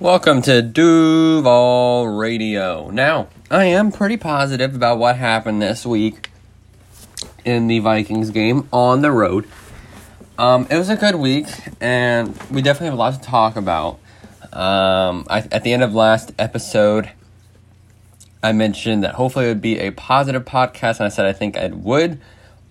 Welcome to Duval Radio. Now, I am pretty positive about what happened this week in the Vikings game on the road. Um, it was a good week, and we definitely have a lot to talk about. Um, I, at the end of last episode, I mentioned that hopefully it would be a positive podcast, and I said I think it would.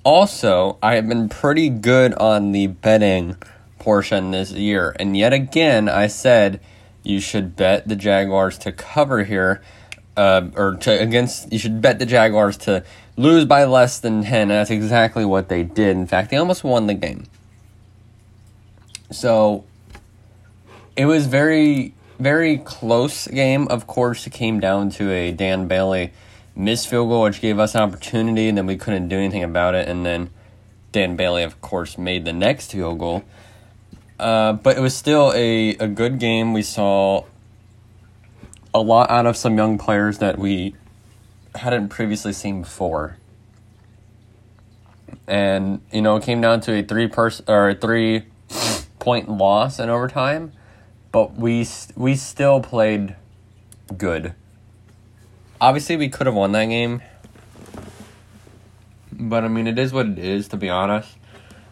Also, I have been pretty good on the betting portion this year, and yet again, I said you should bet the Jaguars to cover here, uh, or to against. You should bet the Jaguars to lose by less than ten. And that's exactly what they did. In fact, they almost won the game. So it was very very close game. Of course, it came down to a Dan Bailey missed field goal, which gave us an opportunity, and then we couldn't do anything about it. And then Dan Bailey, of course, made the next field goal. Uh, but it was still a, a good game. We saw a lot out of some young players that we hadn't previously seen before. And, you know, it came down to a three person or a three point loss in overtime, but we we still played good. Obviously, we could have won that game. But I mean, it is what it is, to be honest.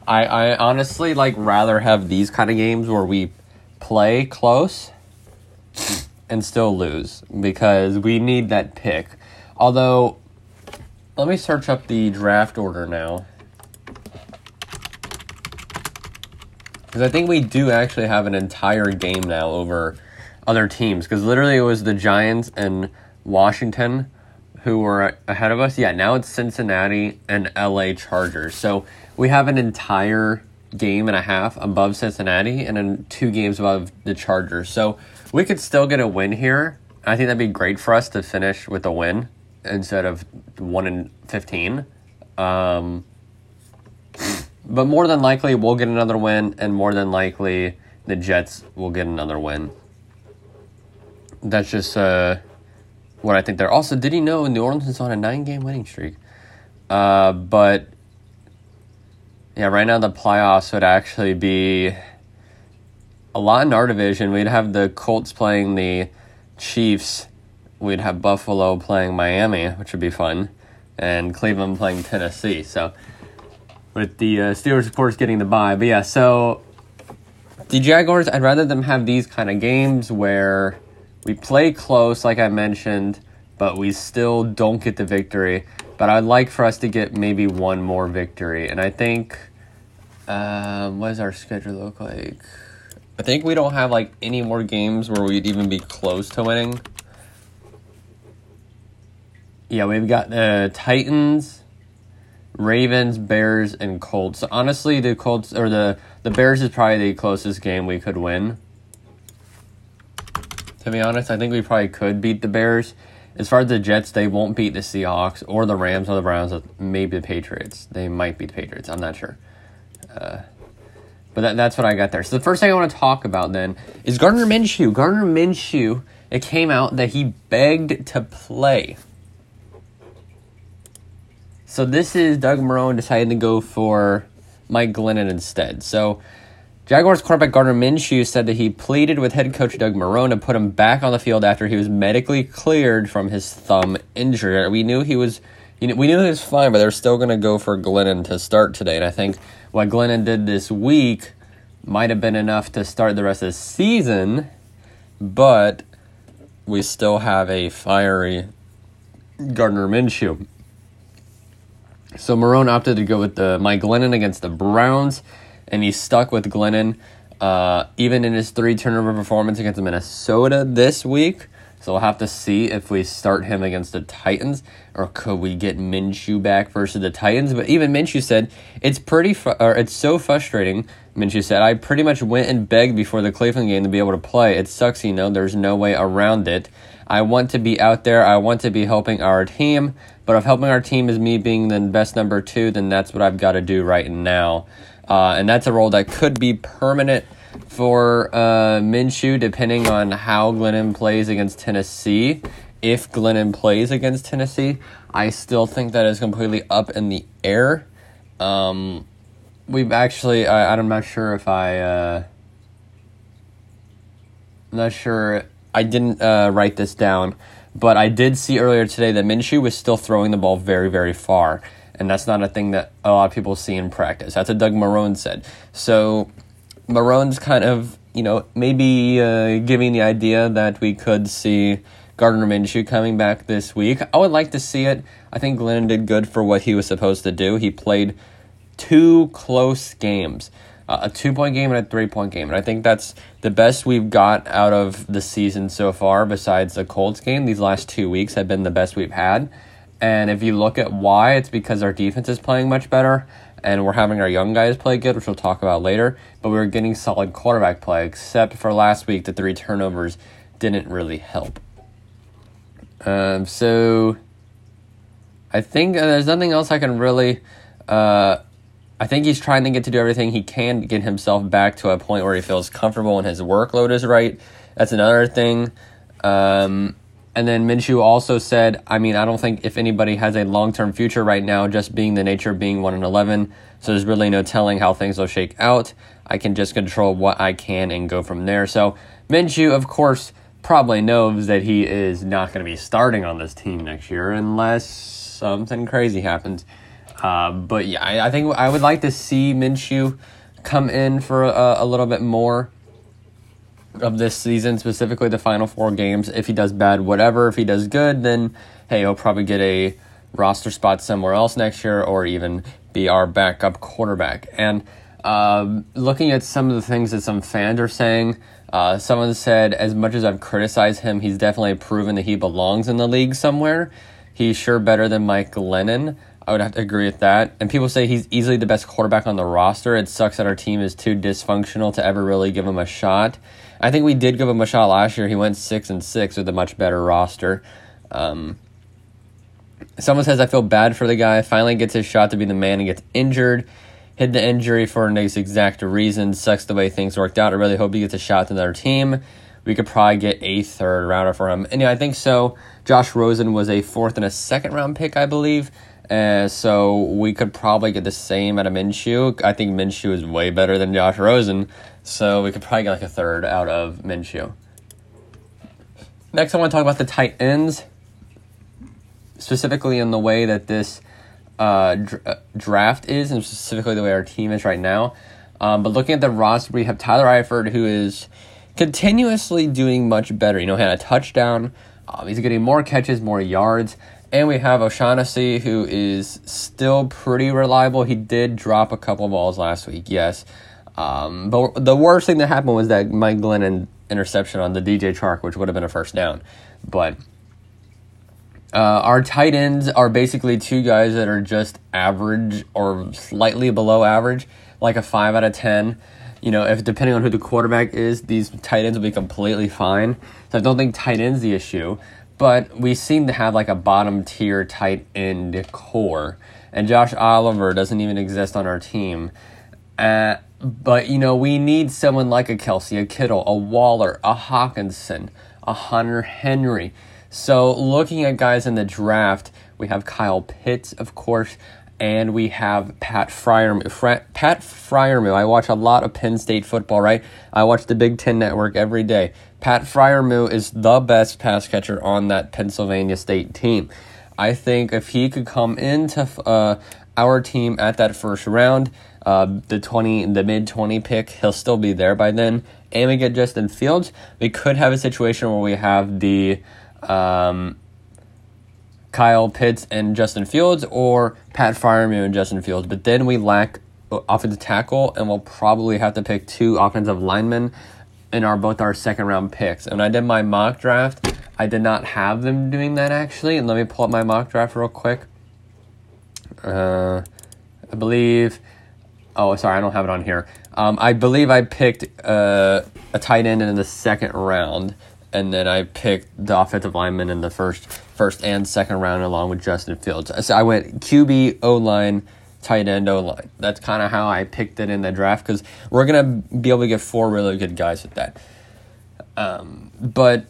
I, I honestly like rather have these kind of games where we play close and still lose because we need that pick. Although, let me search up the draft order now. Because I think we do actually have an entire game now over other teams. Because literally it was the Giants and Washington who were ahead of us. Yeah, now it's Cincinnati and LA Chargers. So we have an entire game and a half above Cincinnati and then two games above the Chargers. So we could still get a win here. I think that'd be great for us to finish with a win instead of 1 in 15. Um, but more than likely, we'll get another win, and more than likely, the Jets will get another win. That's just uh, what I think there. Also, did he know New Orleans is on a nine game winning streak? Uh, but yeah, right now the playoffs would actually be a lot in our division. We'd have the Colts playing the Chiefs. We'd have Buffalo playing Miami, which would be fun, and Cleveland playing Tennessee. So with the uh, Steelers, of course, getting the bye. But yeah, so the Jaguars, I'd rather them have these kind of games where we play close, like I mentioned, but we still don't get the victory. But I'd like for us to get maybe one more victory. And I think, um, what does our schedule look like? I think we don't have like any more games where we'd even be close to winning. Yeah, we've got the Titans, Ravens, Bears, and Colts. So honestly, the Colts or the the Bears is probably the closest game we could win. To be honest, I think we probably could beat the Bears. As far as the Jets, they won't beat the Seahawks or the Rams or the Browns. Maybe the Patriots. They might beat the Patriots. I'm not sure. Uh, but that, that's what I got there. So the first thing I want to talk about then is Gardner Minshew. Gardner Minshew. It came out that he begged to play. So this is Doug Marrone deciding to go for Mike Glennon instead. So Jaguars quarterback Gardner Minshew said that he pleaded with head coach Doug Marrone to put him back on the field after he was medically cleared from his thumb injury. We knew he was, you know, we knew he was fine, but they're still going to go for Glennon to start today. And I think what Glennon did this week might have been enough to start the rest of the season, but we still have a fiery Gardner Minshew. So Marrone opted to go with the Mike Glennon against the Browns, and he stuck with Glennon uh, even in his three turnover performance against Minnesota this week. So we'll have to see if we start him against the Titans or could we get Minshew back versus the Titans. But even Minshew said it's pretty, fu- or it's so frustrating. Minshew said I pretty much went and begged before the Cleveland game to be able to play. It sucks, you know. There's no way around it. I want to be out there. I want to be helping our team. But if helping our team is me being the best number two, then that's what I've got to do right now. Uh, and that's a role that could be permanent for uh, Minshew, depending on how Glennon plays against Tennessee. If Glennon plays against Tennessee, I still think that is completely up in the air. Um, we've actually, I, I'm not sure if I. Uh, I'm not sure. I didn't uh, write this down, but I did see earlier today that Minshew was still throwing the ball very, very far. And that's not a thing that a lot of people see in practice. That's what Doug Marrone said. So Marrone's kind of, you know, maybe uh, giving the idea that we could see Gardner Minshew coming back this week. I would like to see it. I think Glennon did good for what he was supposed to do. He played two close games. Uh, a two point game and a three point game. And I think that's the best we've got out of the season so far, besides the Colts game. These last two weeks have been the best we've had. And if you look at why, it's because our defense is playing much better and we're having our young guys play good, which we'll talk about later. But we are getting solid quarterback play, except for last week, the three turnovers didn't really help. Um, so I think uh, there's nothing else I can really. Uh, I think he's trying to get to do everything he can to get himself back to a point where he feels comfortable and his workload is right. That's another thing. Um, and then Minshew also said, I mean, I don't think if anybody has a long term future right now, just being the nature of being 1 in 11. So there's really no telling how things will shake out. I can just control what I can and go from there. So Minshew, of course, probably knows that he is not going to be starting on this team next year unless something crazy happens. Uh, but yeah, I, I, think I would like to see Minshew come in for a, a little bit more of this season, specifically the final four games. If he does bad, whatever. If he does good, then hey, he'll probably get a roster spot somewhere else next year, or even be our backup quarterback. And um, looking at some of the things that some fans are saying, uh, someone said, as much as I've criticized him, he's definitely proven that he belongs in the league somewhere. He's sure better than Mike Glennon. I would have to agree with that. And people say he's easily the best quarterback on the roster. It sucks that our team is too dysfunctional to ever really give him a shot. I think we did give him a shot last year. He went six and six with a much better roster. Um, someone says I feel bad for the guy. Finally gets his shot to be the man and gets injured. Hid the injury for these exact reason. Sucks the way things worked out. I really hope he gets a shot to another team. We could probably get a third rounder for him. And yeah, I think so. Josh Rosen was a fourth and a second round pick, I believe. Uh, so we could probably get the same out of Minshew. I think Minshew is way better than Josh Rosen. So we could probably get like a third out of Minshew. Next, I want to talk about the tight ends, specifically in the way that this uh, dr- draft is, and specifically the way our team is right now. Um, but looking at the roster, we have Tyler Eifert, who is continuously doing much better. You know, he had a touchdown. Um, he's getting more catches, more yards. And we have O'Shaughnessy, who is still pretty reliable. He did drop a couple of balls last week, yes. Um, but the worst thing that happened was that Mike Glennon interception on the DJ Chark, which would have been a first down. But uh, our tight ends are basically two guys that are just average or slightly below average, like a five out of ten. You know, if depending on who the quarterback is, these tight ends will be completely fine. So I don't think tight ends the issue, but we seem to have like a bottom tier tight end corps, and Josh Oliver doesn't even exist on our team. Uh, but, you know, we need someone like a Kelce, a Kittle, a Waller, a Hockenson, a Hunter Henry. So, looking at guys in the draft, we have Kyle Pitts, of course, and we have Pat Freiermuth. Pat Freiermuth. I watch a lot of Penn State football, right? I watch the Big Ten Network every day. Pat Freiermuth is the best pass catcher on that Pennsylvania State team. I think if he could come into uh, our team at that first round, uh, the 20, the mid 20 pick, he'll still be there by then. And we get Justin Fields. We could have a situation where we have the um, Kyle Pitts and Justin Fields, or Pat Freiermuth and Justin Fields. But then we lack offensive tackle, and we'll probably have to pick two offensive linemen in our both our second round picks. And I did my mock draft. I did not have them doing that actually. And let me pull up my mock draft real quick. Uh, I believe Oh, sorry, I don't have it on here. Um, I believe I picked uh, a tight end in the second round, and then I picked the offensive lineman in the first, first and second round, along with Justin Fields. So I went QB, O line, tight end, O line. That's kind of how I picked it in the draft because we're gonna be able to get four really good guys with that. Um, but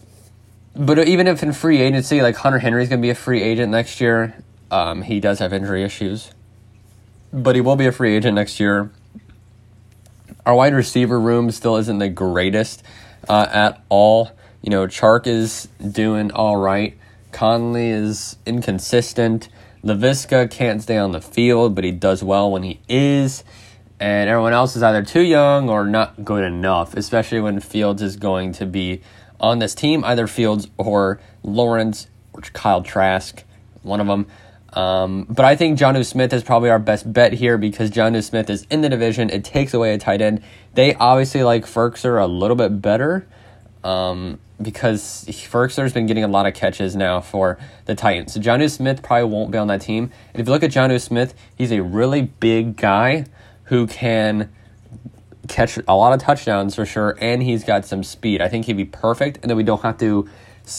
but even if in free agency, like Hunter Henry's gonna be a free agent next year, um, he does have injury issues but he will be a free agent next year. Our wide receiver room still isn't the greatest. uh, at all. You know, Chark is doing all right. Conley is inconsistent. Laviska can't stay on the field, but he does well when he is. And everyone else is either too young or not good enough, especially when Fields is going to be on this team, either Fields or Lawrence or Kyle Trask, one of them. Um, but I think Jonnu Smith is probably our best bet here because Jonnu Smith is in the division. It takes away a tight end. They obviously like Firkser a little bit better um, because Firkser's been getting a lot of catches now for the Titans. So Jonnu Smith probably won't be on that team. And if you look at Jonnu Smith, he's a really big guy who can catch a lot of touchdowns for sure, and he's got some speed. I think he'd be perfect, and then we don't have to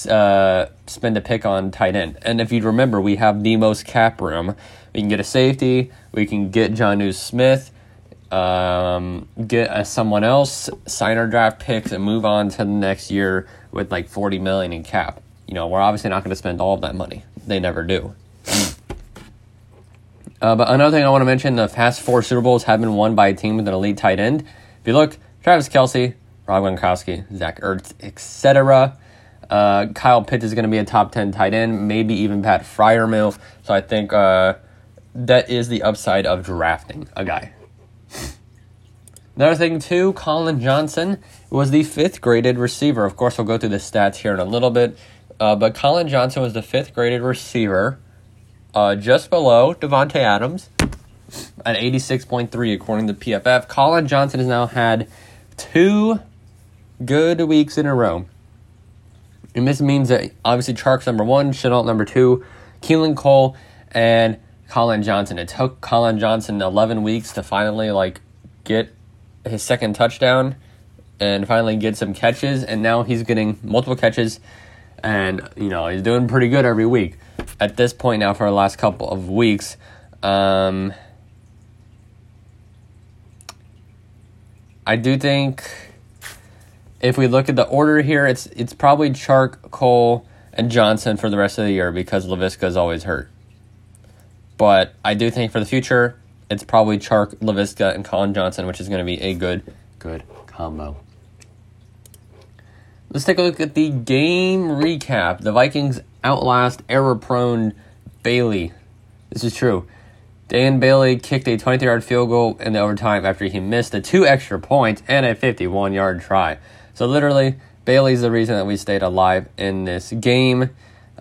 uh, spend a pick on tight end. And if you remember, we have the most cap room. We can get a safety. We can get Jonnu Smith. Um, get a, someone else, sign our draft picks, and move on to the next year with like forty million in cap. You know, we're obviously not going to spend all of that money. They never do. Uh, but another thing I want to mention: the past four Super Bowls have been won by a team with an elite tight end. If you look, Travis Kelce, Rob Gronkowski, Zach Ertz, etc. Uh, Kyle Pitts is going to be a top 10 tight end, maybe even Pat Freiermuth. So I think uh, that is the upside of drafting a guy. Another thing, too, Collin Johnson was the fifth graded receiver. Of course, we'll go through the stats here in a little bit. Uh, but Collin Johnson was the fifth graded receiver, uh, just below Davante Adams at 86.3, according to PFF. Collin Johnson has now had two good weeks in a row. And this means that obviously Chark's number one, Shenault number two, Keelan Cole, and Collin Johnson. It took Collin Johnson 11 weeks to finally like get his second touchdown and finally get some catches, and now he's getting multiple catches, and you know he's doing pretty good every week. At this point now, for the last couple of weeks, um, I do think if we look at the order here, it's it's probably Chark, Cole, and Johnson for the rest of the year because Laviska is always hurt. But I do think for the future, it's probably Chark, Laviska, and Collin Johnson, which is going to be a good, good combo. Let's take a look at the game recap. The Vikings outlast error-prone Bailey. This is true. Dan Bailey kicked a 23 yard field goal in the overtime after he missed the two extra points and a 51 yard try. So literally, Bailey's the reason that we stayed alive in this game.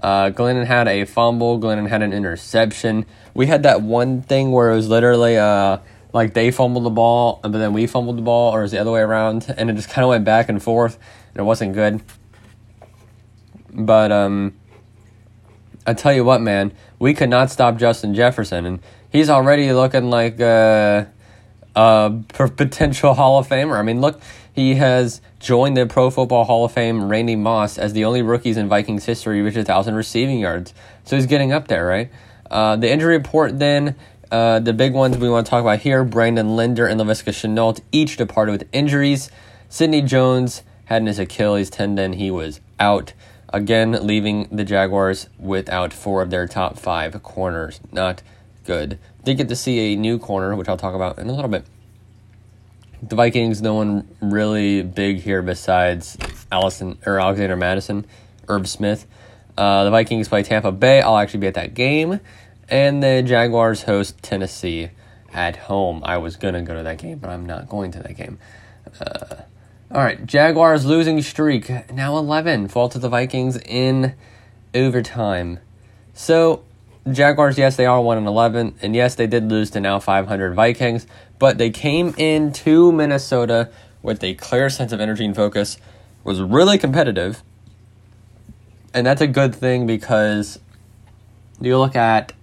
Uh, Glennon had a fumble. Glennon had an interception. We had that one thing where it was literally uh, like they fumbled the ball, but then we fumbled the ball, or it was the other way around, and it just kind of went back and forth, and it wasn't good. But um, I tell you what, man, we could not stop Justin Jefferson, and he's already looking like a, a potential Hall of Famer. I mean, look, he has joined the Pro Football Hall of Fame Randy Moss as the only rookies in Vikings history to reach a thousand receiving yards. So he's getting up there, right? Uh, the injury report then. Uh, the big ones we want to talk about here Brandon Linder and Laviska Shenault each departed with injuries. Sidney Jones had his Achilles tendon. He was out. Again, leaving the Jaguars without four of their top five corners. Not good. Did get to see a new corner, which I'll talk about in a little bit. The Vikings, no one really big here besides Allison or Alexander Mattison, Herb Smith. Uh, the Vikings play Tampa Bay. I'll actually be at that game, and the Jaguars host Tennessee at home. I was gonna go to that game, but I'm not going to that game. Uh, all right, Jaguars losing streak now 11. Fall to the Vikings in overtime. So Jaguars, yes, they are 1 and 11, and yes, they did lose to now 500 Vikings, but they came into Minnesota with a clear sense of energy and focus, was really competitive, and that's a good thing because you look at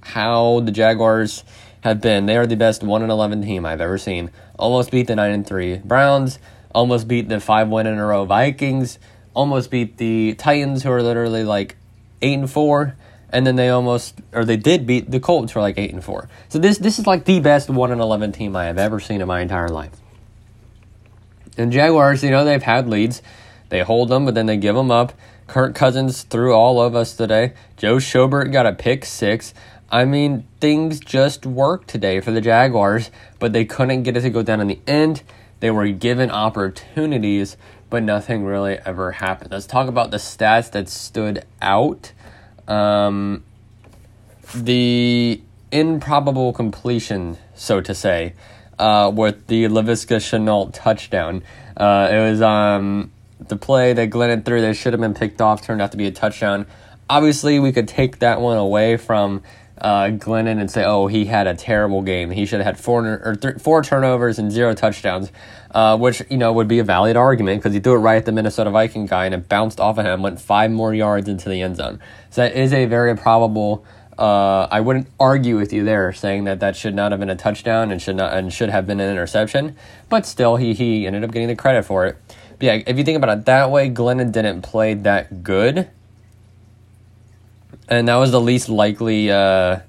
how the Jaguars have been. They are the best 1 and 11 team I've ever seen. Almost beat the 9 and 3 Browns, almost beat the 5 win in a row Vikings, almost beat the Titans who are literally like 8 and 4 and then they almost or they did beat the Colts for like eight and four. So this this is like the best one and eleven team I have ever seen in my entire life. And Jaguars, you know, they've had leads, they hold them, but then they give them up. Kirk Cousins threw all of us today. Joe Schobert got a pick six. I mean, things just worked today for the Jaguars, but they couldn't get it to go down in the end. They were given opportunities, but nothing really ever happened. Let's talk about the stats that stood out. Um, the improbable completion, so to say, uh, with the Laviska Shenault touchdown. Uh, it was um, the play that Glennon threw that should have been picked off turned out to be a touchdown. Obviously, we could take that one away from uh, Glennon and say, "Oh, he had a terrible game. He should have had four or four turnovers and zero touchdowns," uh, which you know would be a valid argument because he threw it right at the Minnesota Viking guy and it bounced off of him, went five more yards into the end zone. So that is a very probable. Uh, I wouldn't argue with you there, saying that that should not have been a touchdown and should not and should have been an interception. But still, he he ended up getting the credit for it. But yeah, if you think about it that way, Glennon didn't play that good and that was the least likely uh,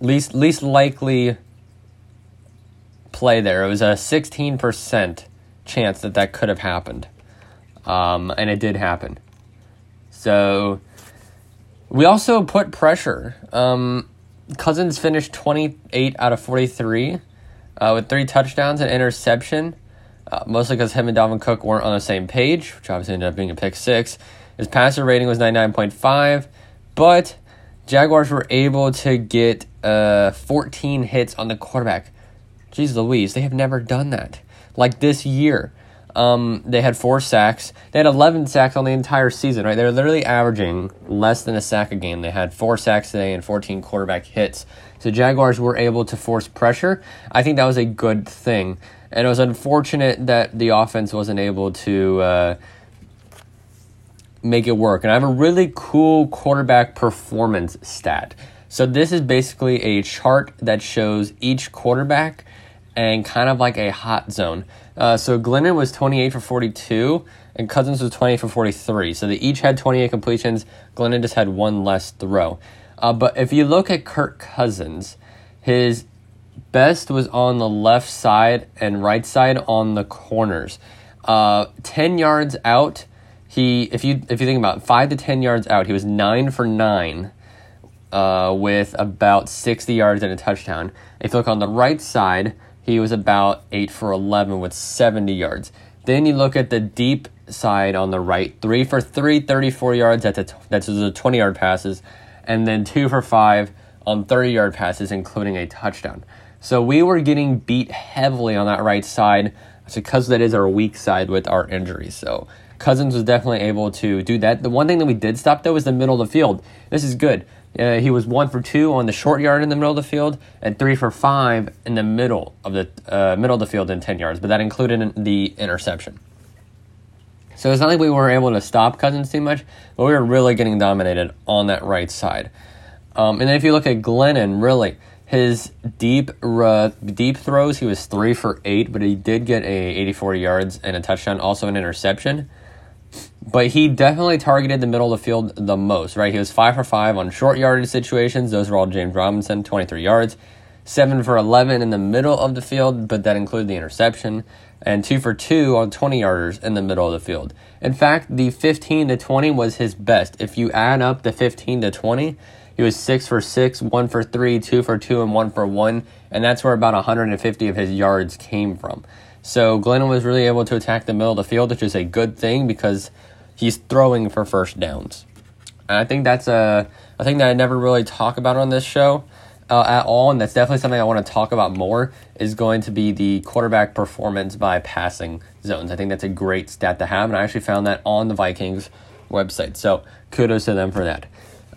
least least likely play there. It was a 16% chance that that could have happened. Um, and it did happen. So we also put pressure. Um, Cousins finished 28 out of 43 uh, with three touchdowns and interception, uh, mostly because him and Dalvin Cook weren't on the same page, which obviously ended up being a pick six. His passer rating was 99.5. But Jaguars were able to get uh, 14 hits on the quarterback. Jeez Louise, they have never done that. Like this year, um, they had four sacks. They had 11 sacks on the entire season, right? They're literally averaging less than a sack a game. They had four sacks today and 14 quarterback hits. So Jaguars were able to force pressure. I think that was a good thing. And it was unfortunate that the offense wasn't able to. Uh, make it work. And I have a really cool quarterback performance stat. So this is basically a chart that shows each quarterback and kind of like a hot zone. Uh, so Glennon was 28 for 42 and Cousins was 28 for 43. So they each had 28 completions. Glennon just had one less throw. Uh, but if you look at Kirk Cousins, his best was on the left side and right side on the corners. Uh, 10 yards out, he if you if you think about it, five to ten yards out, he was nine for nine uh, with about sixty yards and a touchdown. If you look on the right side, he was about eight for eleven with seventy yards. Then you look at the deep side on the right, three for three, 34 yards. That's a, that's the 20 yard passes. And then two for five on 30 yard passes, including a touchdown. So we were getting beat heavily on that right side because that is our weak side with our injuries. So Cousins was definitely able to do that. The one thing that we did stop though was the middle of the field. This is good. Uh, he was one for two on the short yard in the middle of the field, and three for five in the middle of the uh, middle of the field in ten yards. But that included the interception. So it's not like we were able to stop Cousins too much, but we were really getting dominated on that right side. Um, and then if you look at Glennon, really his deep uh, deep throws, he was three for eight, but he did get a 84 yards and a touchdown, also an interception but he definitely targeted the middle of the field the most, right? He was 5 for 5 on short yardage situations. Those were all James Robinson, 23 yards. 7 for 11 in the middle of the field, but that included the interception. And 2 for 2 on 20 yarders in the middle of the field. In fact, the 15 to 20 was his best. If you add up the 15 to 20, he was 6 for 6, 1 for 3, 2 for 2, and 1 for 1. And that's where about 150 of his yards came from. So Glennon was really able to attack the middle of the field, which is a good thing because he's throwing for first downs. And I think that's a, a thing that I never really talk about on this show uh, at all, and that's definitely something I want to talk about more. Is going to be the quarterback performance by passing zones. I think that's a great stat to have, and I actually found that on the Vikings website. So kudos to them for that.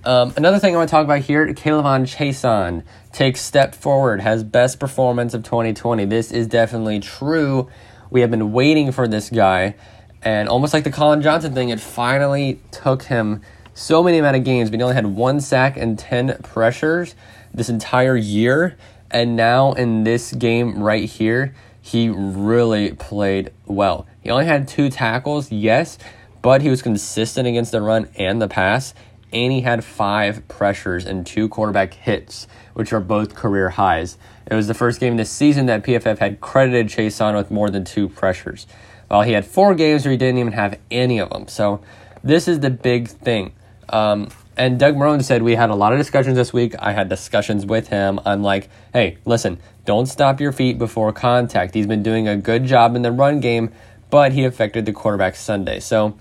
Um, another thing I want to talk about here, K'Lavon Chaisson takes step forward, has best performance of 2020. This is definitely true. We have been waiting for this guy, and almost like the Collin Johnson thing, it finally took him so many amount of games, but he only had one sack and 10 pressures this entire year. And now in this game right here, he really played well. He only had two tackles, yes, but he was consistent against the run and the pass and he had five pressures and two quarterback hits, which are both career highs. It was the first game this season that PFF had credited Chaisson with more than two pressures. While he had four games where he didn't even have any of them. So this is the big thing. Um, and Doug Marrone said we had a lot of discussions this week. I had discussions with him. I'm like, hey, listen, Don't stop your feet before contact. He's been doing a good job in the run game, but he affected the quarterback Sunday. So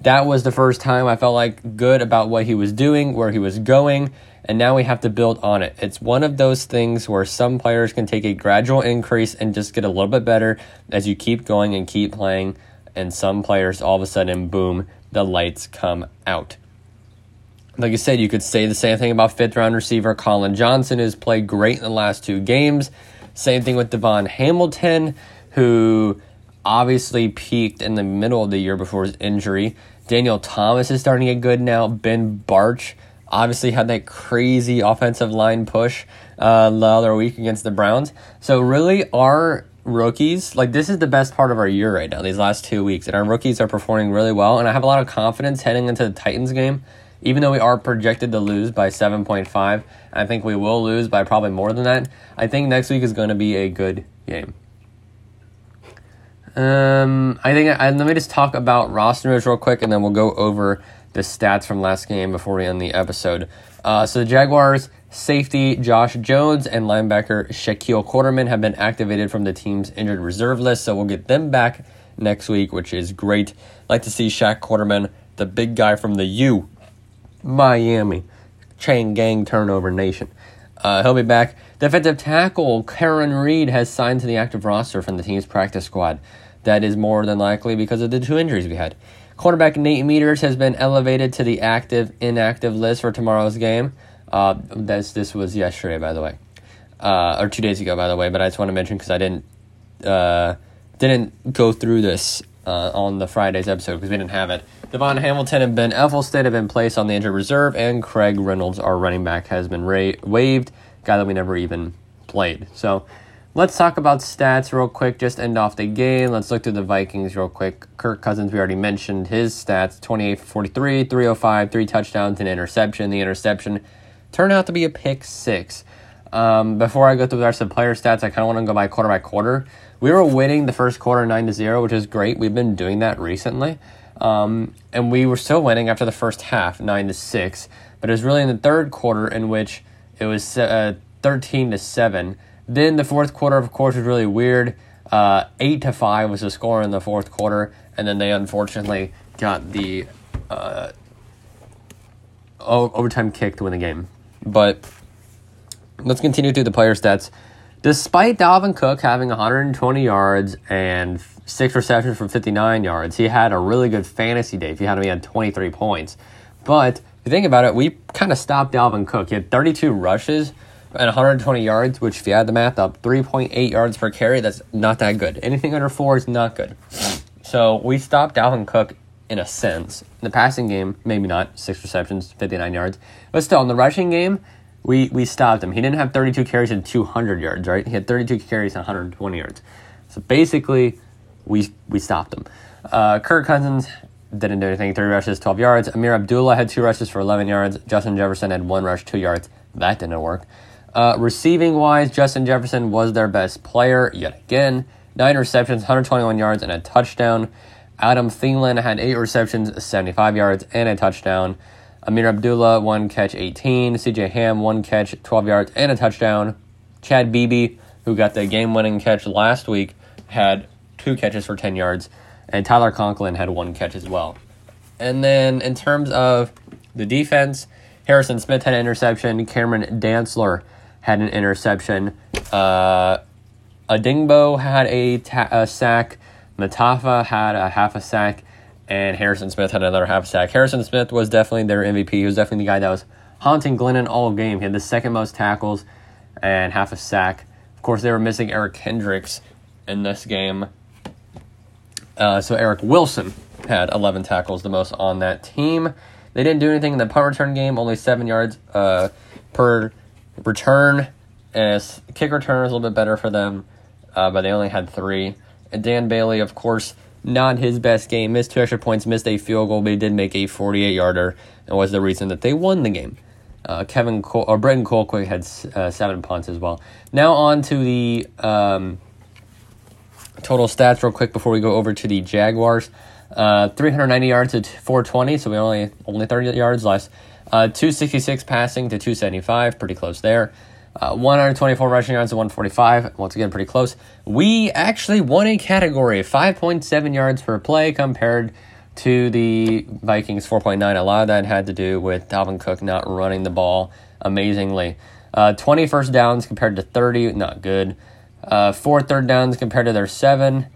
that was the first time I felt like good about what he was doing, where he was going, and now we have to build on it. It's one of those things where some players can take a gradual increase and just get a little bit better as you keep going and keep playing, and some players all of a sudden, boom, the lights come out. Like I said, you could say the same thing about fifth round receiver Collin Johnson, who's played great in the last two games. Same thing with Devon Hamilton, who obviously peaked in the middle of the year before his injury. Daniel Thomas is starting to get good now. Ben Bartch obviously had that crazy offensive line push uh, the other week against the Browns. So, really, our rookies, like, this is the best part of our year right now, these last two weeks. And our rookies are performing really well. And I have a lot of confidence heading into the Titans game even though we are projected to lose by 7.5, I think we will lose by probably more than that. I think next week is going to be a good game. Um, I think I, let me just talk about roster moves real quick, and then we'll go over the stats from last game before we end the episode. Uh, so the Jaguars safety Josh Jones and linebacker Shaquille Quarterman have been activated from the team's injured reserve list, so we'll get them back next week, which is great. like to see Shaq Quarterman, the big guy from the U, Miami. Chain gang turnover nation. Uh, he'll be back. Defensive tackle Caraun Reid has signed to the active roster from the team's practice squad. That is more than likely because of the two injuries we had. Quarterback Nate Meters has been elevated to the active inactive list for tomorrow's game. Uh, this this was yesterday, by the way, uh, or two days ago, by the way. But I just want to mention because I didn't uh, didn't go through this uh, on the Friday's episode because we didn't have it. DaVon Hamilton and Ben Ewolstead have been placed on the injured reserve, and Craig Reynolds, our running back, has been ra- waived, guy that we never even played. So let's talk about stats real quick, just end off the game. Let's look through the Vikings real quick. Kirk Cousins, we already mentioned his stats 28 43, 305, three touchdowns, and interception. The interception turned out to be a pick six. Um, before I go through the player stats, I kind of want to go by quarter by quarter. We were winning the first quarter 9 to 0, which is great. We've been doing that recently. Um, and we were still winning after the first half, nine to six. But it was really in the third quarter in which it was uh, thirteen to seven. Then the fourth quarter, of course, was really weird. Uh, eight to five was the score in the fourth quarter, and then they unfortunately got the uh, overtime kick to win the game. But let's continue through the player stats. Despite Dalvin Cook having 120 yards and six receptions for 59 yards. He had a really good fantasy day if you had him, he had 23 points. But if you think about it, we kind of stopped Dalvin Cook. He had 32 rushes and 120 yards, which if you add the math up, 3.8 yards per carry, that's not that good. Anything under four is not good. So we stopped Dalvin Cook in a sense. In the passing game, maybe not, six receptions, 59 yards. But still, in the rushing game, we, we stopped him. He didn't have 32 carries and 200 yards, right? He had 32 carries and 120 yards. So basically, we we stopped him. Uh, Kirk Cousins didn't do anything. Three rushes, 12 yards. Ameer Abdullah had two rushes for 11 yards. Justin Jefferson had one rush, two yards. That didn't work. Uh, receiving wise, Justin Jefferson was their best player yet again. Nine receptions, 121 yards, and a touchdown. Adam Thielen had eight receptions, 75 yards, and a touchdown. Ameer Abdullah, one catch, 18. CJ Ham, one catch, 12 yards, and a touchdown. Chad Beebe, who got the game winning catch last week, had two catches for 10 yards, and Tyler Conklin had one catch as well. And then in terms of the defense, Harrison Smith had an interception. Cameron Dantzler had an interception. Uh, Odenigbo had a, ta- a sack. Mata'afa had a half a sack. And Harrison Smith had another half sack. Harrison Smith was definitely their MVP. He was definitely the guy that was haunting Glennon all game. He had the second most tackles and half a sack. Of course, they were missing Eric Kendricks in this game. Uh, so Eric Wilson had 11 tackles, the most on that team. They didn't do anything in the punt return game, only seven yards uh, per return. And kick return was a little bit better for them, uh, but they only had three. And Dan Bailey, of course, not his best game. Missed two extra points, missed a field goal, but he did make a 48 yarder, and was the reason that they won the game. Uh, Kevin or Britton Colquitt had uh, seven punts as well. Now on to the um, total stats real quick before we go over to the Jaguars. Uh, 390 yards to 420, so we only only 30 yards less. Uh, 266 passing to 275, pretty close there. Uh, 124 rushing yards to 145. Once again, pretty close. We actually won a category, 5.7 yards per play compared to the Vikings 4.9. A lot of that had to do with Dalvin Cook not running the ball amazingly. Uh, 20 first downs compared to 30, not good. Uh, four third downs compared to their seven.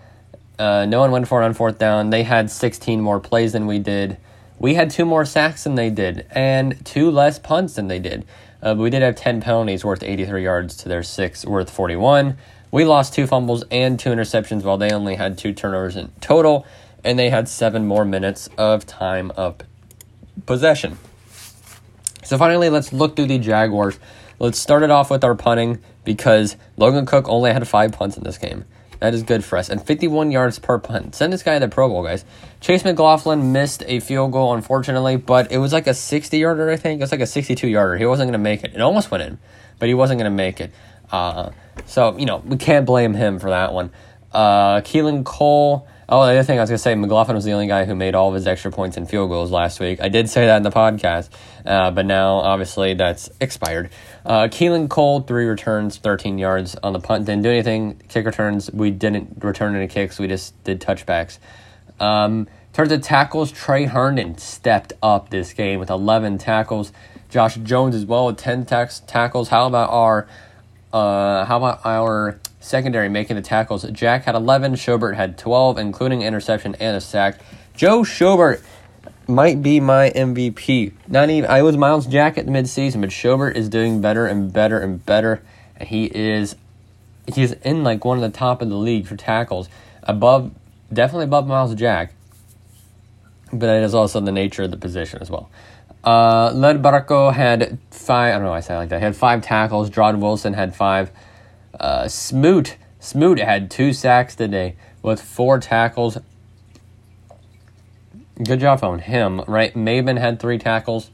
Uh, no one went for it on fourth down. They had 16 more plays than we did. We had two more sacks than they did, and two less punts than they did. Uh, but we did have 10 penalties worth 83 yards to their six worth 41. We lost two fumbles and two interceptions while they only had two turnovers in total, and they had seven more minutes of time of possession. So finally, let's look through the Jaguars. Let's start it off with our punting because Logan Cooke only had five punts in this game. That is good for us. And 51 yards per punt. Send this guy to the Pro Bowl, guys. Chase McLaughlin missed a field goal, unfortunately, but it was like a 60 yarder, I think. It was like a 62 yarder. He wasn't going to make it. It almost went in, but he wasn't going to make it. Uh, so, you know, we can't blame him for that one. Uh, Keelan Cole Oh, the other thing I was going to say, McLaughlin was the only guy who made all of his extra points and field goals last week. I did say that in the podcast, uh, but now obviously that's expired. Uh, Keelan Cole, three returns, 13 yards on the punt. Didn't do anything. Kick returns, we didn't return any kicks. We just did touchbacks. Um, in terms of tackles, Tre Herndon stepped up this game with 11 tackles. Josh Jones as well with 10 tax- tackles. How about our uh, how about our secondary making the tackles. Jack had 11, Schobert had 12, including interception and a sack. Joe Schobert might be my MVP. Not even I was Myles Jack at the midseason, but Schobert is doing better and better and better, and he is he's in like one of the top of the league for tackles, above definitely above Myles Jack. But it is also the nature of the position as well. Uh, Led Barco had five. I don't know why I say like that. He had five tackles. Jordan Wilson had five. Uh, Smoot Smoot had two sacks today with four tackles. Good job on him, right? Maven had three tackles.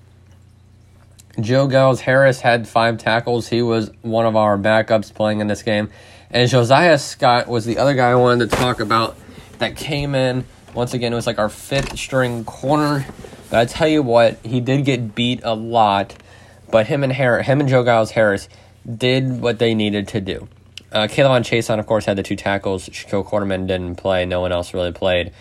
Joe Giles Harris had five tackles. He was one of our backups playing in this game. And Josiah Scott was the other guy I wanted to talk about that came in. Once again, it was like our fifth string corner. But I tell you what, he did get beat a lot. But him and Harris, him and Joe Giles Harris did what they needed to do. Uh, K'Lavon Chaisson, of course, had the two tackles. Shaquille Quarterman didn't play. No one else really played.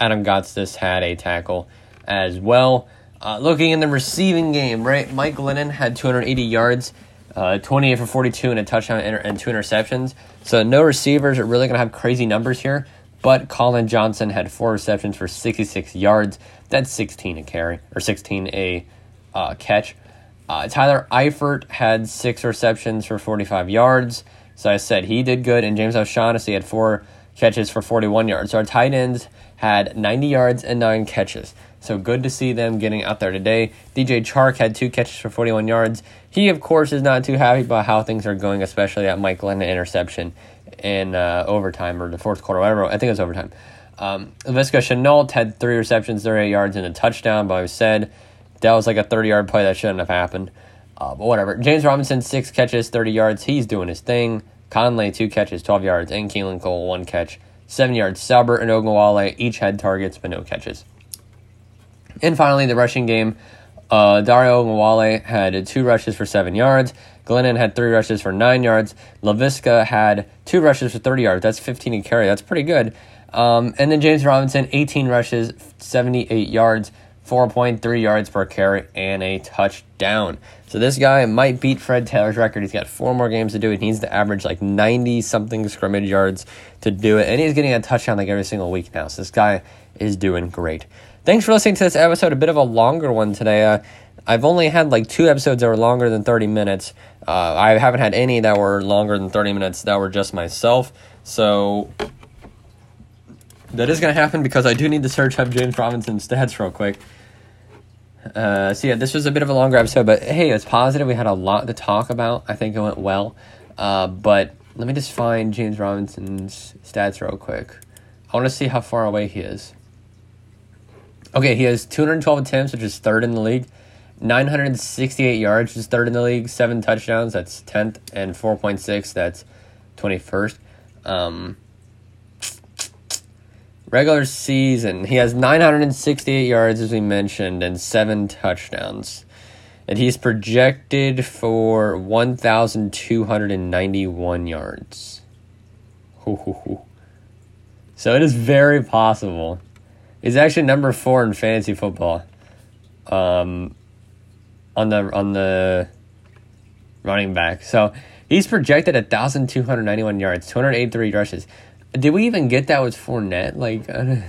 Adam Gotsis had a tackle as well. Uh, looking in the receiving game, right? Mike Glennon had 280 yards, uh, 28 for 42, and a touchdown and two interceptions. So no receivers are really going to have crazy numbers here. But Collin Johnson had four receptions for 66 yards. That's 16 a carry, or 16 a uh, catch. Uh, Tyler Eifert had six receptions for 45 yards. So I said he did good, and James O'Shaughnessy had four catches for 41 yards. So our tight ends had 90 yards and nine catches. So good to see them getting out there today. DJ Chark had two catches for 41 yards. He, of course, is not too happy about how things are going, especially that Mike Glennon interception in uh, overtime or the fourth quarter, whatever. I think it was overtime. Um, Laviska Shenault had three receptions, 38 yards, and a touchdown, but I said that was like a 30 yard play that shouldn't have happened. Uh, but whatever. James Robinson, six catches, 30 yards. He's doing his thing. Conley, two catches, 12 yards. And Keelan Cole, one catch, seven yards. Salbert and Ogunbowale each had targets, but no catches. And finally, the rushing game. Uh, Dario Ogunbowale had two rushes for seven yards. Glennon had three rushes for nine yards. Laviska had two rushes for 30 yards. That's 15 to carry. That's pretty good. Um, and then James Robinson, 18 rushes, 78 yards. 4.3 yards per carry, and a touchdown. So this guy might beat Fred Taylor's record. He's got four more games to do. He needs to average like 90 something scrimmage yards to do it. And he's getting a touchdown like every single week now. So this guy is doing great. Thanks for listening to this episode. A bit of a longer one today. Uh, I've only had like two episodes that were longer than 30 minutes. Uh, I haven't had any that were longer than 30 minutes that were just myself. So that is going to happen because I do need to search up James Robinson's stats real quick. Uh, so yeah, this was a bit of a longer episode, but hey, it's positive. We had a lot to talk about. I think it went well. Uh, but let me just find James Robinson's stats real quick. I want to see how far away he is. Okay, he has 212 attempts, which is third in the league. 968 yards, which is third in the league. Seven touchdowns, that's 10th. And 4.6, that's 21st. Um, regular season, he has 968 yards, as we mentioned, and seven touchdowns. and he's projected for 1,291 yards. So it is very possible. He's actually number four in fantasy football. Um, on the on the running back. So he's projected 1,291 yards, 283 rushes. Did we even get that with Fournette? Like, I don't,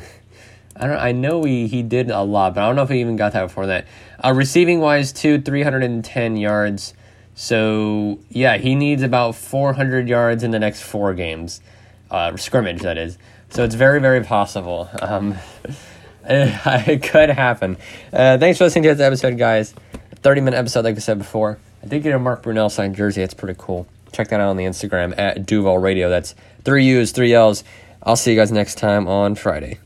I don't. I know he he did a lot, but I don't know if he even got that before that. Uh, receiving wise, too, 310 yards. So yeah, he needs about 400 yards in the next four games, uh, scrimmage that is. So it's very very possible. Um, it could happen. Uh, thanks for listening to this episode, guys. 30 minute episode, like I said before. I did get a Mark Brunell signed jersey. That's pretty cool. Check that out on the Instagram at Duval Radio. That's three U's, three L's. I'll see you guys next time on Friday.